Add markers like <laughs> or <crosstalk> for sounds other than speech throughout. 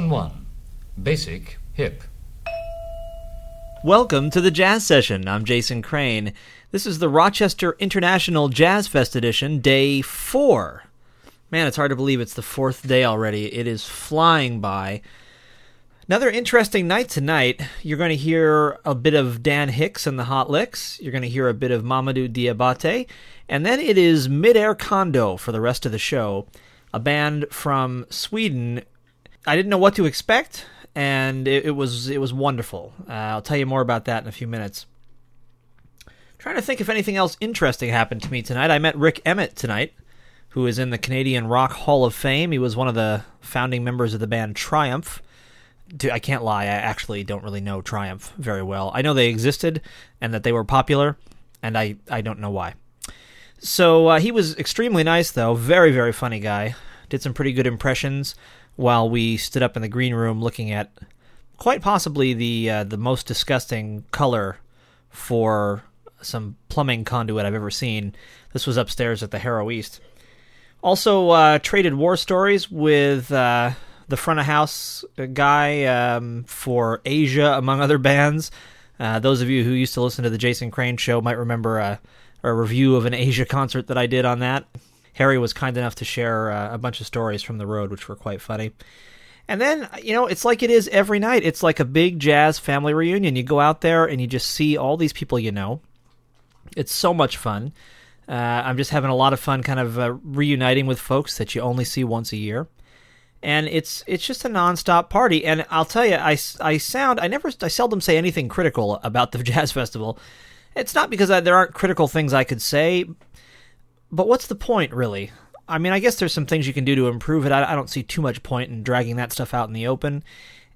Lesson 1 Basic Hip. Welcome to the Jazz Session. I'm Jason Crane. This is the Rochester International Jazz Fest edition, day four. Man, it's hard to believe it's the fourth day already. It is flying by. Another interesting night tonight. You're going to hear a bit of Dan Hicks and the Hot Licks. You're going to hear a bit of Mamadou Diabate. And then it is Midaircondo for the rest of the show, a band from Sweden. I didn't know what to expect and it, it was it was wonderful. Uh, I'll tell you more about that in a few minutes. Trying to think if anything else interesting happened to me tonight. I met Rik Emmett tonight, who is in the Canadian Rock Hall of Fame. He was one of the founding members of the band Triumph. I can't lie, I actually don't really know Triumph very well. I know they existed and that they were popular, and I, I don't know why. So uh, he was extremely nice, though. Very, very funny guy. Did some pretty good impressions while we stood up in the green room looking at quite possibly the uh, the most disgusting color for some plumbing conduit I've ever seen. This was upstairs at the Harro East. Also uh, traded war stories with uh, the front of house guy um, for Asia, among other bands. Uh, those of you who used to listen to the Jason Crane show might remember a, a review of an Asia concert that I did on that. Harry was kind enough to share uh, a bunch of stories from the road, which were quite funny. And then, you know, it's like it is every night. It's like a big jazz family reunion. You go out there and you just see all these people you know. It's so much fun. Uh, I'm just having a lot of fun kind of uh, reuniting with folks that you only see once a year. And it's it's just a nonstop party. And I'll tell you, I, I sound, I never, I seldom say anything critical about the <laughs> Jazz Festival. It's not because I, there aren't critical things I could say, but what's the point, really? I mean, I guess there's some things you can do to improve it. I, I don't see too much point in dragging that stuff out in the open.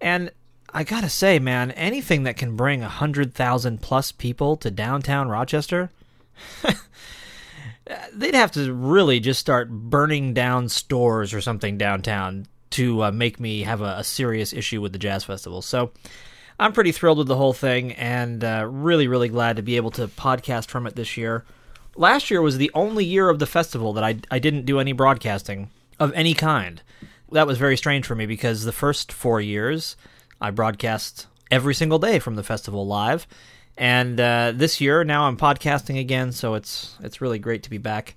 And I gotta say, man, anything that can bring a hundred thousand plus people to downtown Rochester, <laughs> they'd have to really just start burning down stores or something downtown to uh, make me have a, a, serious issue with the jazz festival. So I'm pretty thrilled with the whole thing, and uh, really, really glad to be able to podcast from it this year last year was the only year of the festival that I, I didn't do any broadcasting of any kind. That was very strange for me because the first four years I broadcast every single day from the festival live, and uh, this year now I'm podcasting again, so it's it's really great to be back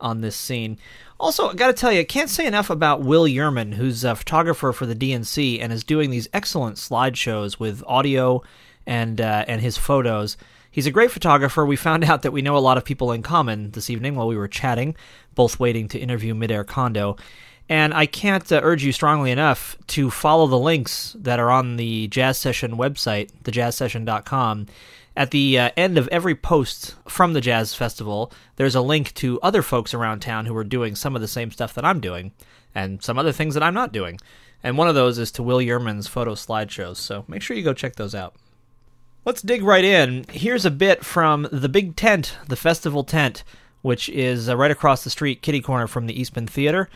on this scene. Also, I got to tell you, I can't say enough about Will Yurman, who's a photographer for the D&C and is doing these excellent slideshows with audio and uh, and his photos. He's a great photographer. We found out that we know a lot of people in common this evening while we were chatting, both waiting to interview Midaircondo. And I can't uh, urge you strongly enough to follow the links that are on the Jazz Session website, thejazzsession.com. At the uh, end of every post from the Jazz Festival, there's a link to other folks around town who are doing some of the same stuff that I'm doing, and some other things that I'm not doing. And one of those is to Will Yurman's photo slideshows, so make sure you go check those out. Let's dig right in. Here's a bit from the Big Tent, the festival tent, which is uh, right across the street, kitty corner from the Eastman Theater.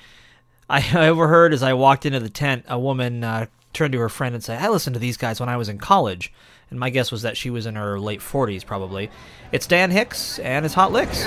I, <laughs> I overheard as I walked into the tent, a woman uh, turned to her friend and said, I listened to these guys when I was in college. And my guess was that she was in her late 40s, probably. It's Dan Hicks and his Hot Licks.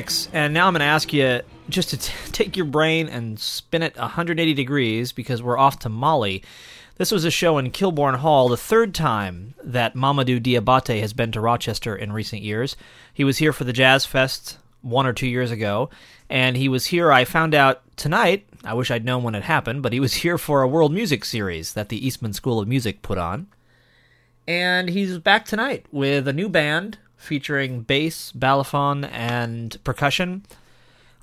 Hicks, and now I'm going to ask you just to t- <laughs> take your brain and spin it 180 degrees because we're off to Mali. This was a show in Kilbourn Hall, the third time that Mamadou Diabate has been to Rochester in recent years. He was here for the Jazz Fest one or two years ago, and he was here, I found out tonight. I wish I'd known when it happened, but he was <laughs> here for a world music series that the Eastman School of Music put on. And he's back tonight with a new band featuring bass, balafon, and percussion.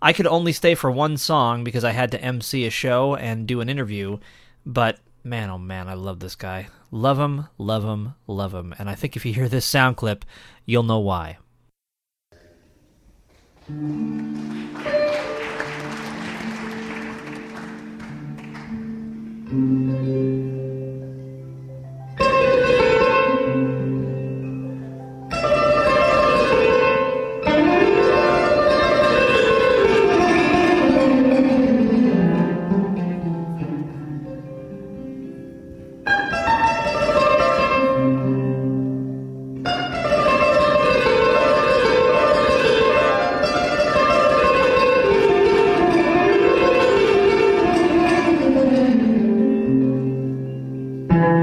I could only stay for one song because I had to MC a show and do an interview, but man, oh man, I love this guy. Love him, love him, love him. And I think if you hear this sound clip, you'll know why.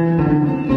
The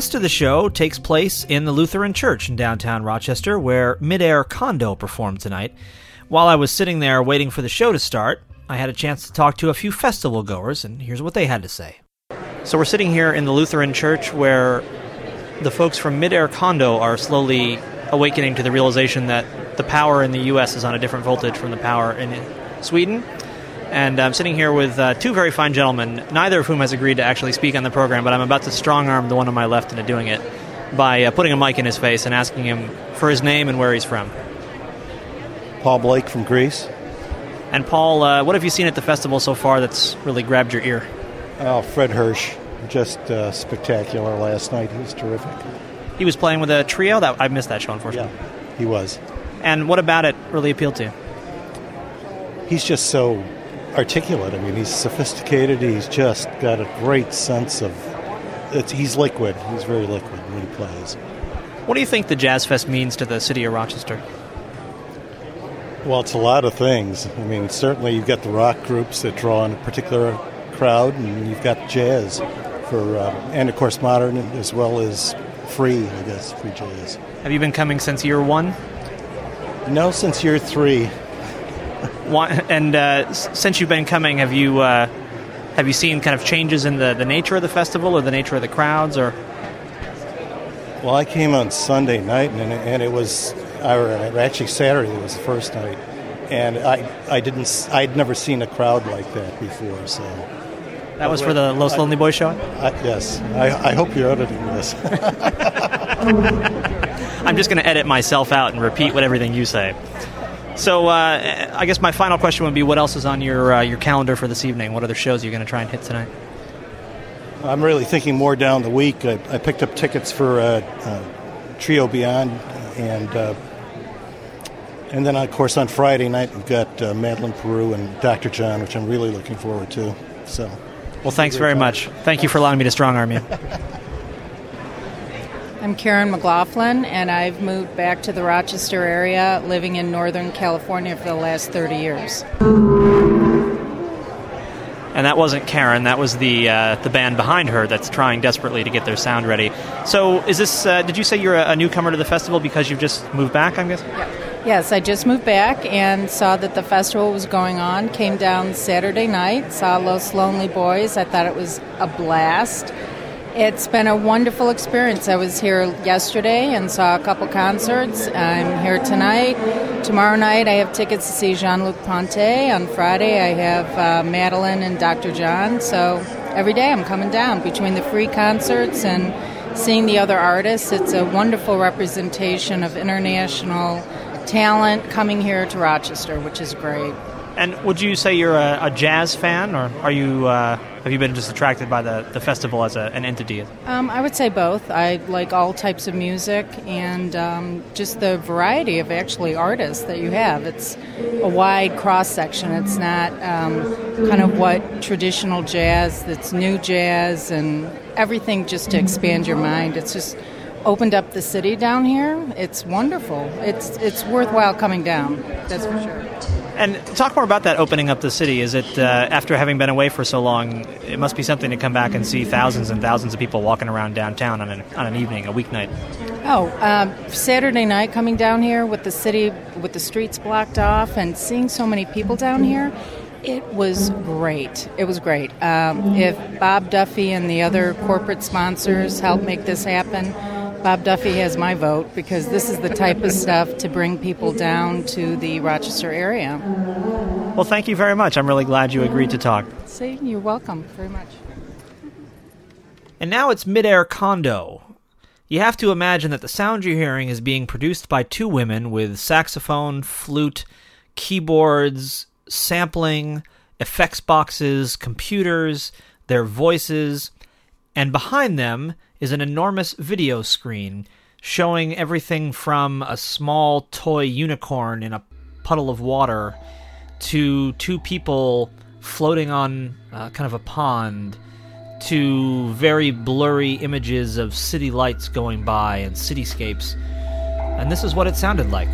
rest of the show takes place in the Lutheran Church in downtown Rochester, where Midaircondo performed tonight. While I was sitting there waiting for the show to start, I had a chance to talk to a few festival goers, and here's what they had to say. So we're sitting here in the Lutheran Church where the folks from Midaircondo are slowly awakening to the realization that the power in the U.S. is on a different voltage from the power in Sweden and I'm sitting here with uh, two very fine gentlemen, neither of whom has agreed to actually speak on the program, but I'm about to strong arm the one on my left into doing it by uh, putting a mic in his face and asking him for his name and where he's from. Paul Blake from Greece. And Paul, uh, what have you seen at the festival so far that's really grabbed your ear? Oh, Fred Hersch, just uh, spectacular last night. He was terrific. He was playing with a trio. That I missed that show, unfortunately. Yeah, he was. And what about it really appealed to you? He's just so articulate. I mean, he's sophisticated. He's just got a great sense of. It's, he's liquid. He's very liquid when he plays. What do you think the Jazz Fest means to the city of Rochester? Well, it's a lot of things. I mean, certainly you've got the rock groups that draw in a particular crowd, and you've got jazz for, uh, and of course modern as well as free, I guess, free jazz. Have you been coming since year one? No, since year three. And uh, since you've been coming, have you uh, have you seen kind of changes in the, the nature of the festival or the nature of the crowds, or? Well, I came on Sunday night, and, and it was, or actually Saturday was the first night, and I, I didn't, I'd never seen a crowd like that before. So that was for the Los Lonely Boys show. I, yes, I, I hope you're editing this. <laughs> I'm just going to edit myself out and repeat what everything you say. So, uh, I guess my final question would be: What else is on your uh, your calendar for this evening? What other shows are you going to try and hit tonight? I'm really thinking more down the week. I, I picked up tickets for uh, uh Trio Beyond, and uh, and then of course on Friday night we've got uh, Madeleine Peyroux and Dr. John, which I'm really looking forward to. So, well, thanks very much. Thank you for allowing me to strong arm you. <laughs> I'm Karen McLaughlin, and I've moved back to the Rochester area, living in Northern California for the last 30 years. And that wasn't Karen; that was the uh, the band behind her that's trying desperately to get their sound ready. So, is this? Uh, did you say you're a, newcomer to the festival because you've just moved back? I'm guessing. Yeah. Yes, I just moved back and saw that the festival was going on. Came down Saturday night, saw Los Lonely Boys. I thought it was a blast. It's been a wonderful experience. I was here yesterday and saw a couple concerts. I'm here tonight. Tomorrow night, I have tickets to see Jean Luc Ponty. On Friday, I have uh, Madeleine and Dr. John. So every day I'm coming down between the free concerts and seeing the other artists. It's a wonderful representation of international talent coming here to Rochester, which is great. And would you say you're a, a jazz fan, or are you uh, have you been just attracted by the, the festival as a, an entity? Um, I would say both. I like all types of music and um, just the variety of actually artists that you have. It's a wide cross section. It's not um, kind of what traditional jazz. That's new jazz and everything just to expand your mind. It's just opened up the city down here. It's wonderful. It's it's worthwhile coming down. That's for sure. And talk more about that opening up the city. Is it uh, after having been away for so long? It must be something to come back and see thousands and thousands of people walking around downtown on an, on an evening, a weeknight. Oh, um, Saturday night coming down here with the city, with the streets blocked off, and seeing so many people down here. It was great. It was great. Um, if Bob Duffy and the other corporate sponsors help make this happen, Bob Duffy has my vote because this is the type of stuff to bring people down to the Rochester area. Well, thank you very much. I'm really glad you agreed to talk. See, you're welcome very much. And now it's Midaircondo. You have to imagine that the sound you're hearing is being produced by two women with saxophone, flute, keyboards, sampling, effects boxes, computers, their voices, and behind them is an enormous video screen showing everything from a small toy unicorn in a puddle of water to two people floating on uh, kind of a pond to very blurry images of city lights going by and cityscapes. And this is what it sounded like.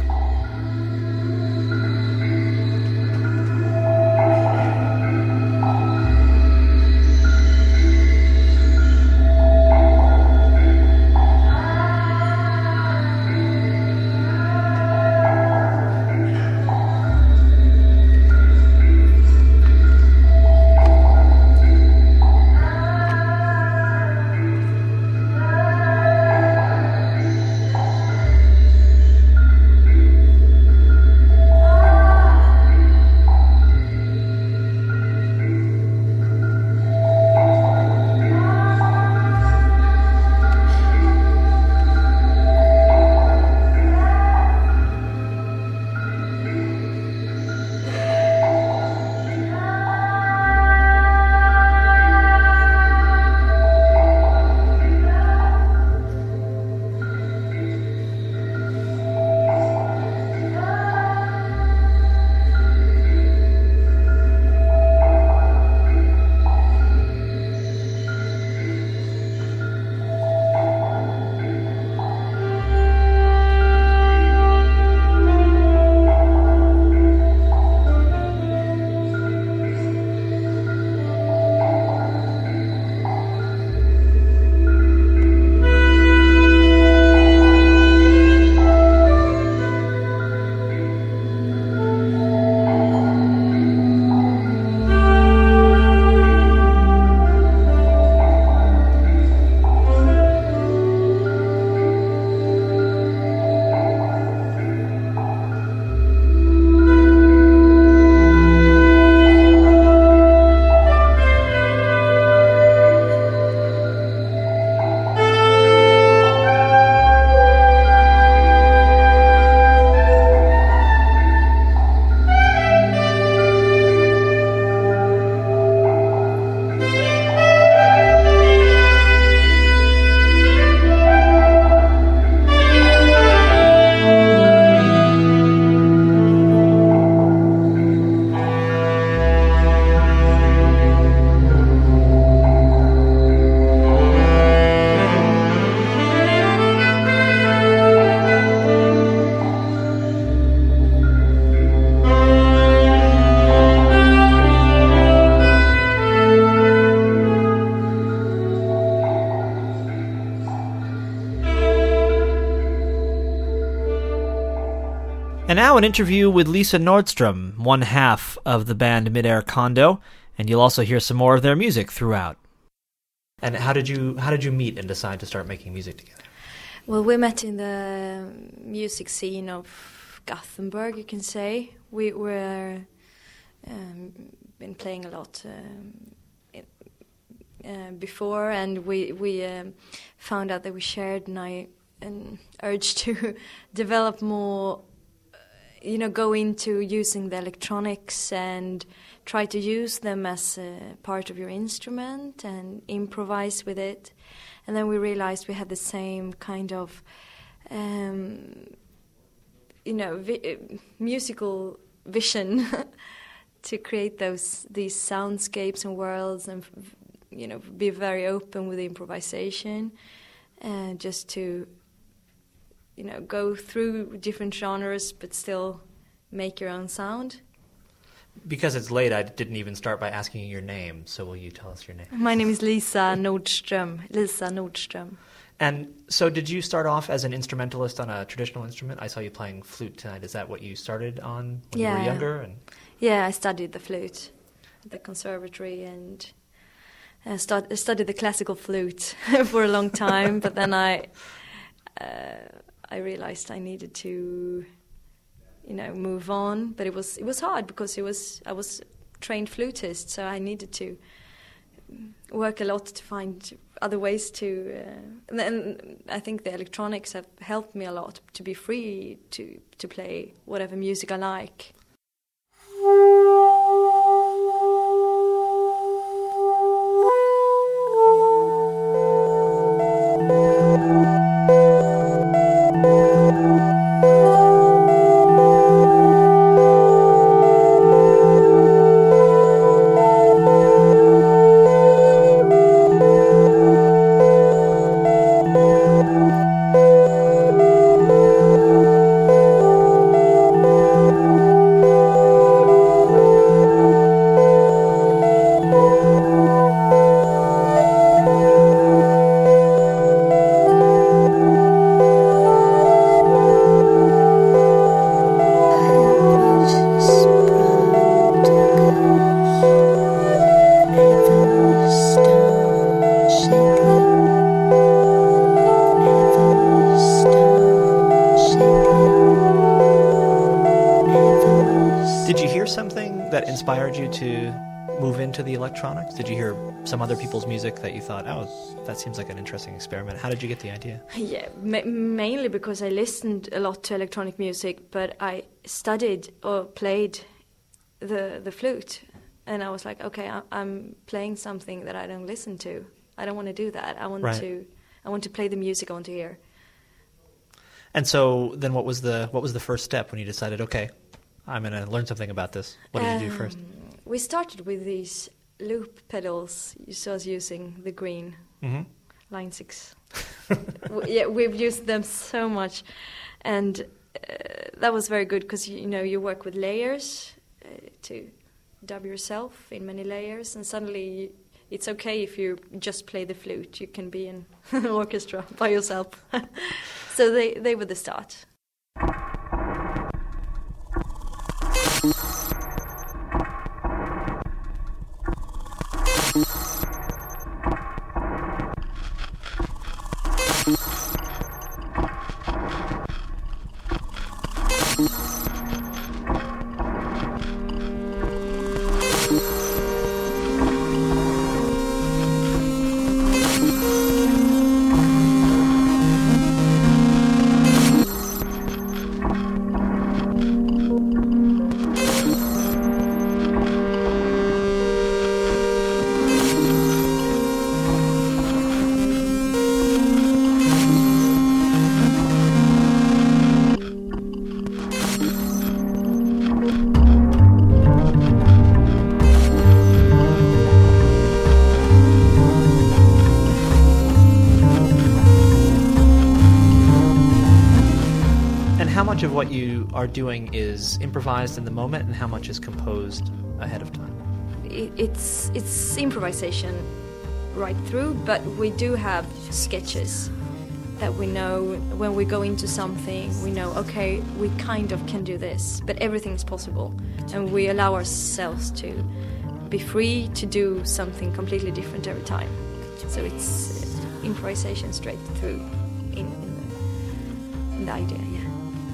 And now an interview with Lisa Nordstrom, one half of the band Midaircondo, and you'll also hear some more of their music throughout. And how did you how did you meet and decide to start making music together? Well, we met in the music scene of Gothenburg, you can say. We were um, been playing a lot um, uh, before, and we we um, found out that we shared an, an urge <laughs> to develop more. Uh, you know, go into using the electronics and try to use them as part of your instrument and improvise with it. And then we realized we had the same kind of, um, you know, vi- musical vision <laughs> to create those these soundscapes and worlds, and you know, be very open with the improvisation, and just to, you know, go through different genres but still make your own sound because it's late, I didn't even start by asking you your name. So will you tell us your name? My name is Lisa Nordström. Lisa Nordström. And so, did you start off as an instrumentalist on a traditional instrument? I saw you playing flute tonight. Is that what you started on when yeah. you were younger? And yeah, I studied the flute at the conservatory and I start, studied the classical flute <laughs> for a long time. but then I uh, I realized I needed to you know move on but it was it was hard because it was I was trained flutist so I needed to work a lot to find other ways to uh, and I think the electronics have helped me a lot to be free to to play whatever music I like electronics? Did you hear some other people's music that you thought, oh, that seems like an interesting experiment? How did you get the idea? Yeah, ma- mainly because I listened a lot to electronic music, but I studied or played the the flute, and I was like, okay, I'm playing something that I don't listen to. I don't want to do that. I want right. to I want to play the music I want to hear. And so then, what was the what was the first step when you decided, okay, I'm going to learn something about this. What did um, you do first? Um, we started with these loop pedals you saw us using, the green, mm-hmm. line six. yeah, we've used them so much. And uh, that was very good because, you know, you work with layers uh, to dub yourself in many layers, and suddenly it's okay if you just play the flute. You can be in <laughs> an orchestra by yourself. <laughs> so they, they were the start. Much of what you are doing is improvised in the moment, and how much is composed ahead of time? It's it's improvisation right through, but we do have sketches that we know when we go into something, we know, okay, we kind of can do this, but everything's possible. And we allow ourselves to be free to do something completely different every time. So it's improvisation straight through in, in, the, in the idea.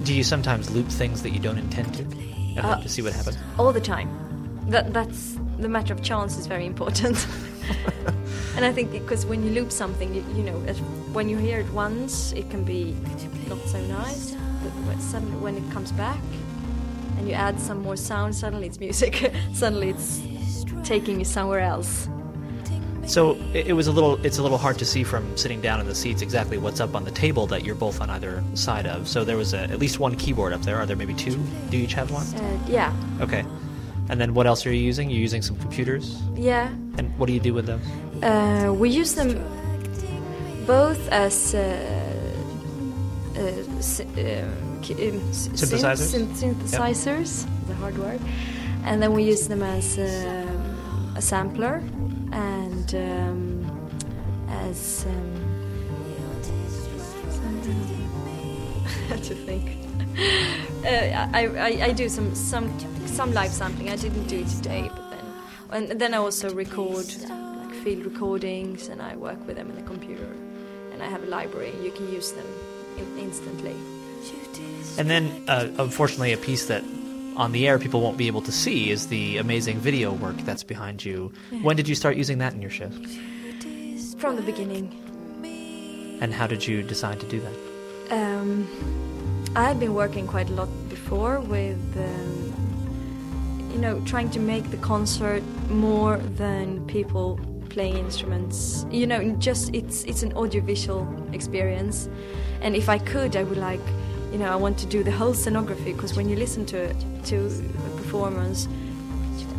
Do you sometimes loop things that you don't intend to? And Uh, just see what happens? all the time. That that's the matter of chance is very important. <laughs> and I think because when you loop something, you, you know, if, when you hear it once, it can be not so nice. But suddenly, when it comes back, and you add some more sound, suddenly it's music. <laughs> suddenly it's taking you somewhere else. So it, was a little. It's a little hard to see from sitting down in the seats exactly what's up on the table that you're both on either side of. So there was a, at least one keyboard up there. Are there maybe two? Do you each have one? Uh, yeah, Okay. And then what else are you using? You're using some computers. yeah. And what do you do with them? Uh, we use them both as uh, uh, uh, um, Synthesizers? synth- synthesizers, the hard word, and then we use them as um, a sampler and um, as um, <laughs> to think. Uh, I, I, I do some, some some live sampling. I didn't do it today, but then and then I also record like field recordings, and I work with them in the computer. And I have a library. You can use them in, instantly. And then, uh, unfortunately, a piece that on the air people won't be able to see is the amazing video work that's behind you. When did you start using that in your shift? From the beginning, And how did you decide to do that? um, I had been working quite a lot before with, um, you know, trying to make the concert more than people playing instruments. You know, just it's it's an audiovisual experience, and if I could, I would like, you know, I want to do the whole scenography because when you listen to to a performance,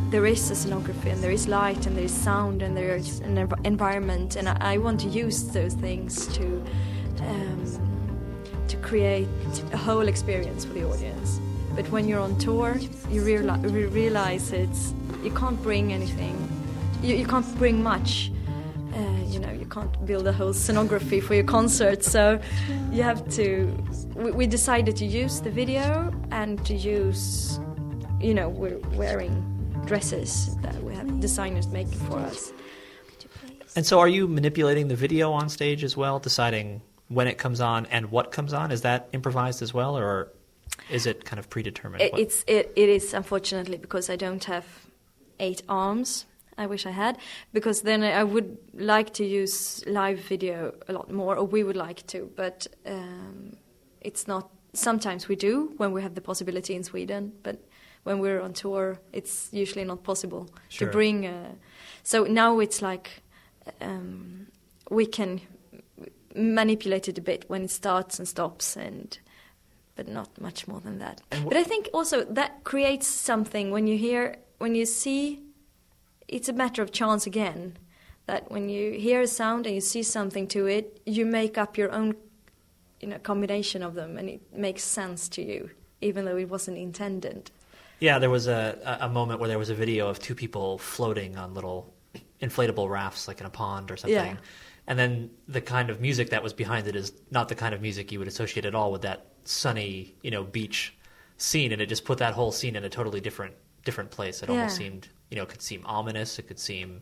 there is a scenography and there is light and there is sound and there is an env- environment, and I, I want to use those things to. Um, to create a whole experience for the audience. But when you're on tour, you reali- re- realize it's you can't bring anything, you, you can't bring much. You know, you can't build a whole scenography for your concert, so you have to. We, we decided to use the video and to use, you know, we're wearing dresses that we have designers making for us. And so, are you manipulating the video on stage as well, deciding when it comes on and what comes on? Is that improvised as well, or is it kind of predetermined? It, it's it, it is unfortunately because I don't have eight arms. I wish I had because then I would like to use live video a lot more, or we would like to, but um, it's not. Sometimes we do when we have the possibility in Sweden, but when we're on tour, it's usually not possible Sure. to bring. A, so now it's like um, we can manipulate it a bit when it starts and stops and but not much more than that. Wh- but I think also that creates something when you hear, when you see, it's a matter of chance again. That when you hear a sound and you see something to it, you make up your own, you know, combination of them, and it makes sense to you, even though it wasn't intended. Yeah, there was a, a moment where there was a video of two people floating on little inflatable rafts, like in a pond or something. Yeah. And then the kind of music that was behind it is not the kind of music you would associate at all with that sunny, you know, beach scene, and it just put that whole scene in a totally different different place. It almost seemed, you know, it could seem ominous, it could seem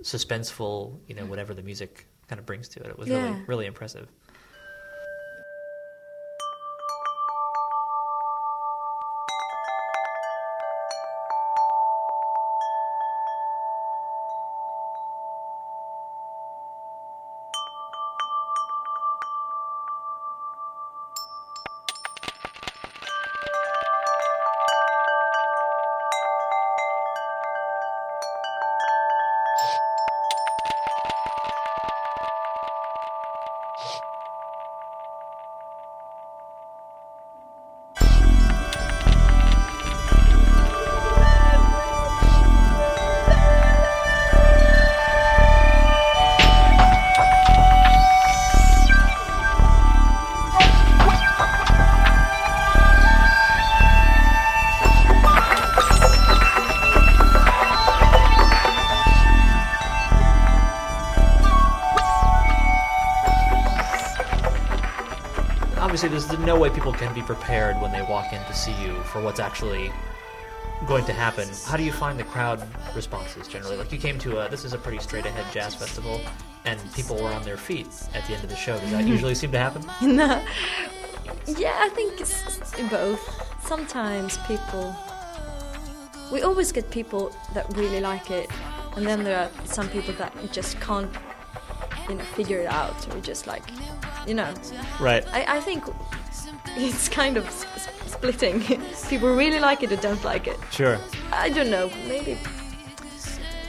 suspenseful, you know, mm. whatever the music kind of brings to it. It was really really impressive. No way people can be prepared when they walk in to see you for what's actually going to happen. How do you find the crowd responses generally? Like you came to a this is a pretty straight ahead jazz festival, and people were on their feet at the end of the show. Does that <laughs> usually seem to happen? no. Yeah, I think it's it's both. Sometimes people. We always get people that really like it, and then there are some people that just can't, you know, figure it out, or just like, you know. Right. I, I think it's kind of s- s- splitting. people really like it or don't like it. Sure. I don't know, maybe.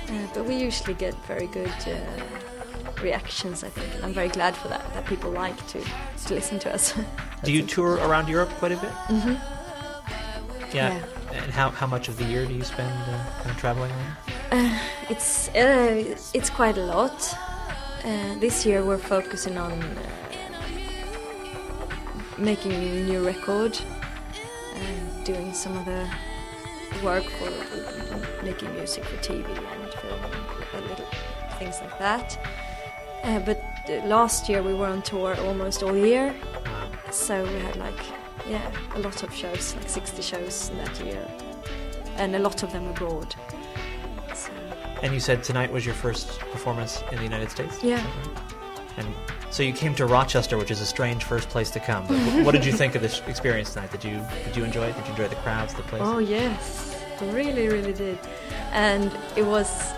Uh, but we usually get very good uh, reactions, I think. And I'm very glad for that, that people like to, to listen to us. <laughs> Do you tour around Europe quite a bit? Mhm. Yeah. Yeah. And how, how much of the year do you spend uh, kind of traveling around? It's uh, it's quite a lot. Uh, this year we're focusing on uh, making a new record and doing some other work for making music for TV and film and little things like that. Uh, but last year we were on tour almost all year, so we had like yeah a lot of shows, like 60 shows in that year, and a lot of them abroad. So. And you said tonight was your first performance in the United States? Yeah. Is that right? And so you came to Rochester, which is a strange first place to come. What did you think of this <laughs> experience tonight? Did you did you enjoy it? Did you enjoy the crowds, the place? Oh yes, really, really did, and it was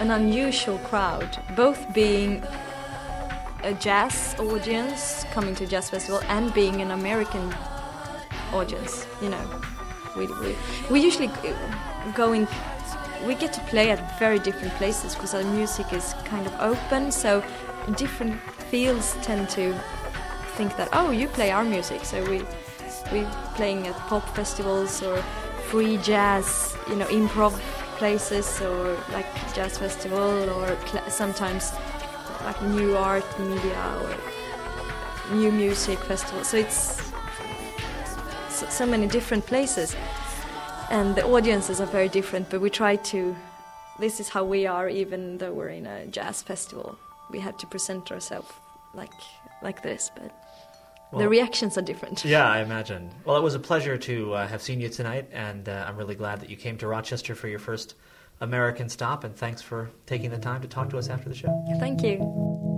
an unusual crowd, both being a jazz audience coming to jazz festival and being an American audience. You know, we we, we usually uh, go in. We get to play at very different places because our music is kind of open, so different fields tend to think that oh you play our music. So we we're playing at pop festivals or free jazz you know improv places or like jazz festival or sometimes like new art media or new music festival. So it's so, so many different places and the audiences are very different but we try to this is how we are even though we're in a jazz festival we have to present ourselves like like this but the reactions are different <laughs> Yeah, I imagine. Well, it was a pleasure to uh, have seen you tonight, and uh, I'm really glad that you came to Rochester for your first American stop. And thanks for taking the time to talk to us after the show. thank you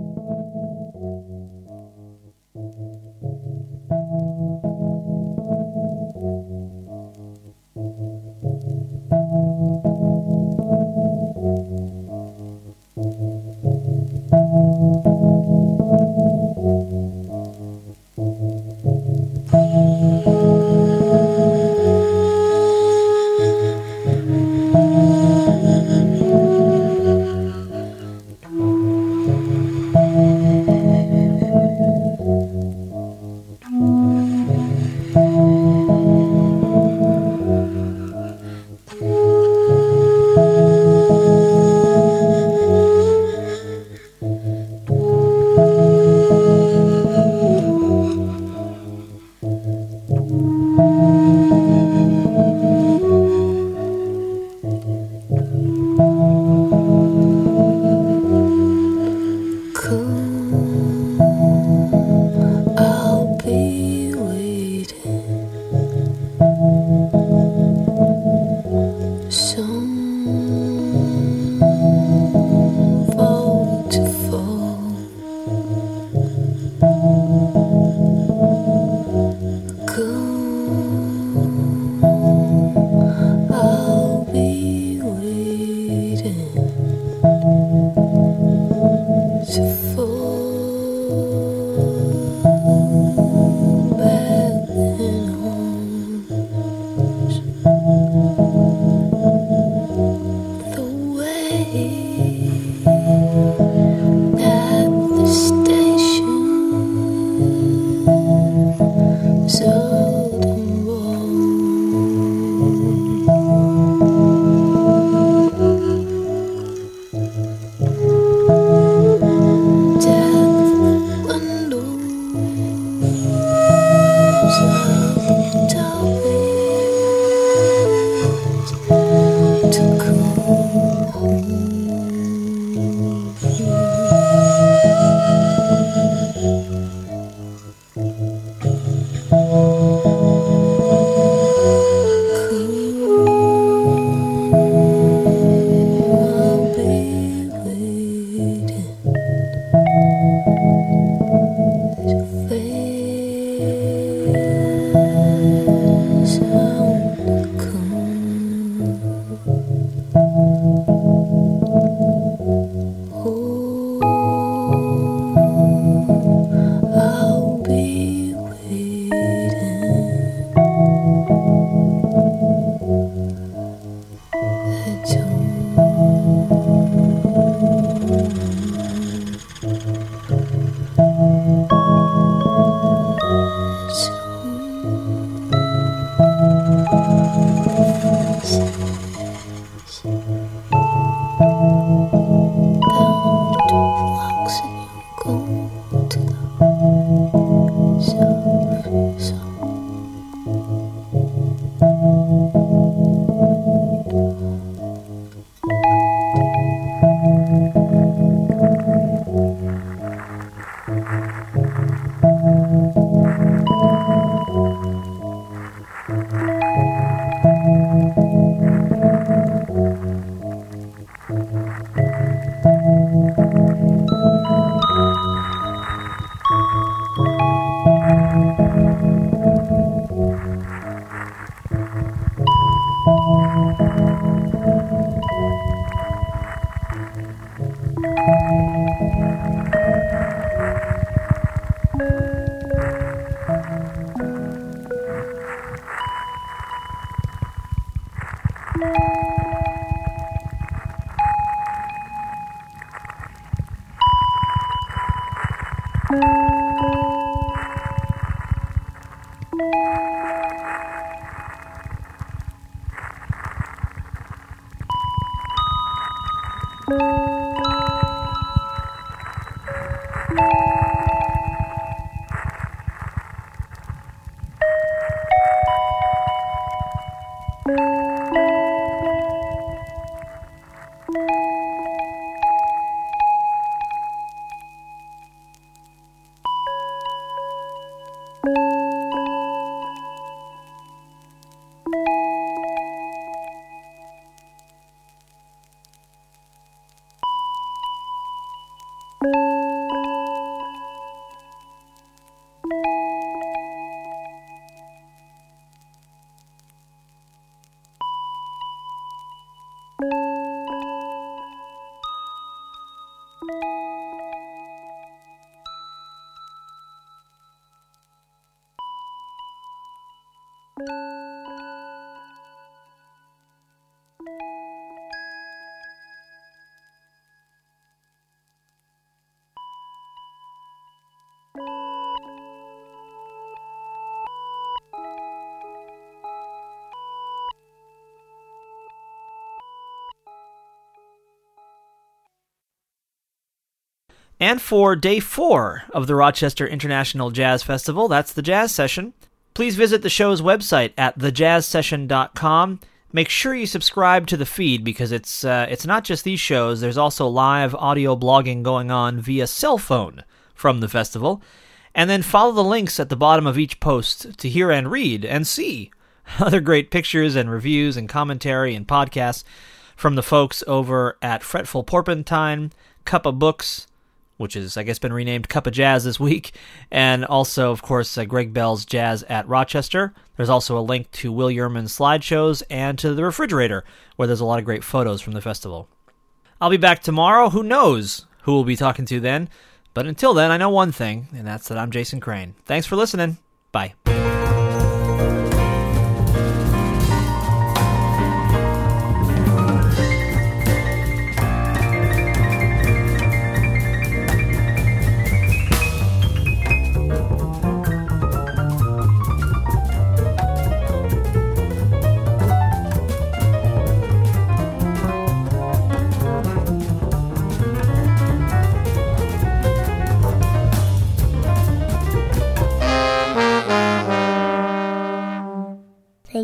And for day four of the Rochester International Jazz Festival, that's the jazz session. Please visit the show's website at thejazzsession.com. Make sure you subscribe to the feed because it's uh, it's not just these shows. There's also live audio blogging going on via cell phone from the festival. And then follow the links at the bottom of each post to hear and read and see <laughs> other great pictures and reviews and commentary and podcasts from the folks over at Fretful Porpentine, Cup of Books, which is, I guess, been renamed Cup of Jazz this week, and also, of course, uh, Greg Bell's Jazz at Rochester. There's also a link to Will Yurman's slideshows and to the refrigerator, where there's a lot of great photos from the festival. I'll be back tomorrow. Who knows who we'll be talking to then? But until then, I know one thing, and that's that I'm Jason Crane. Thanks for listening. Bye.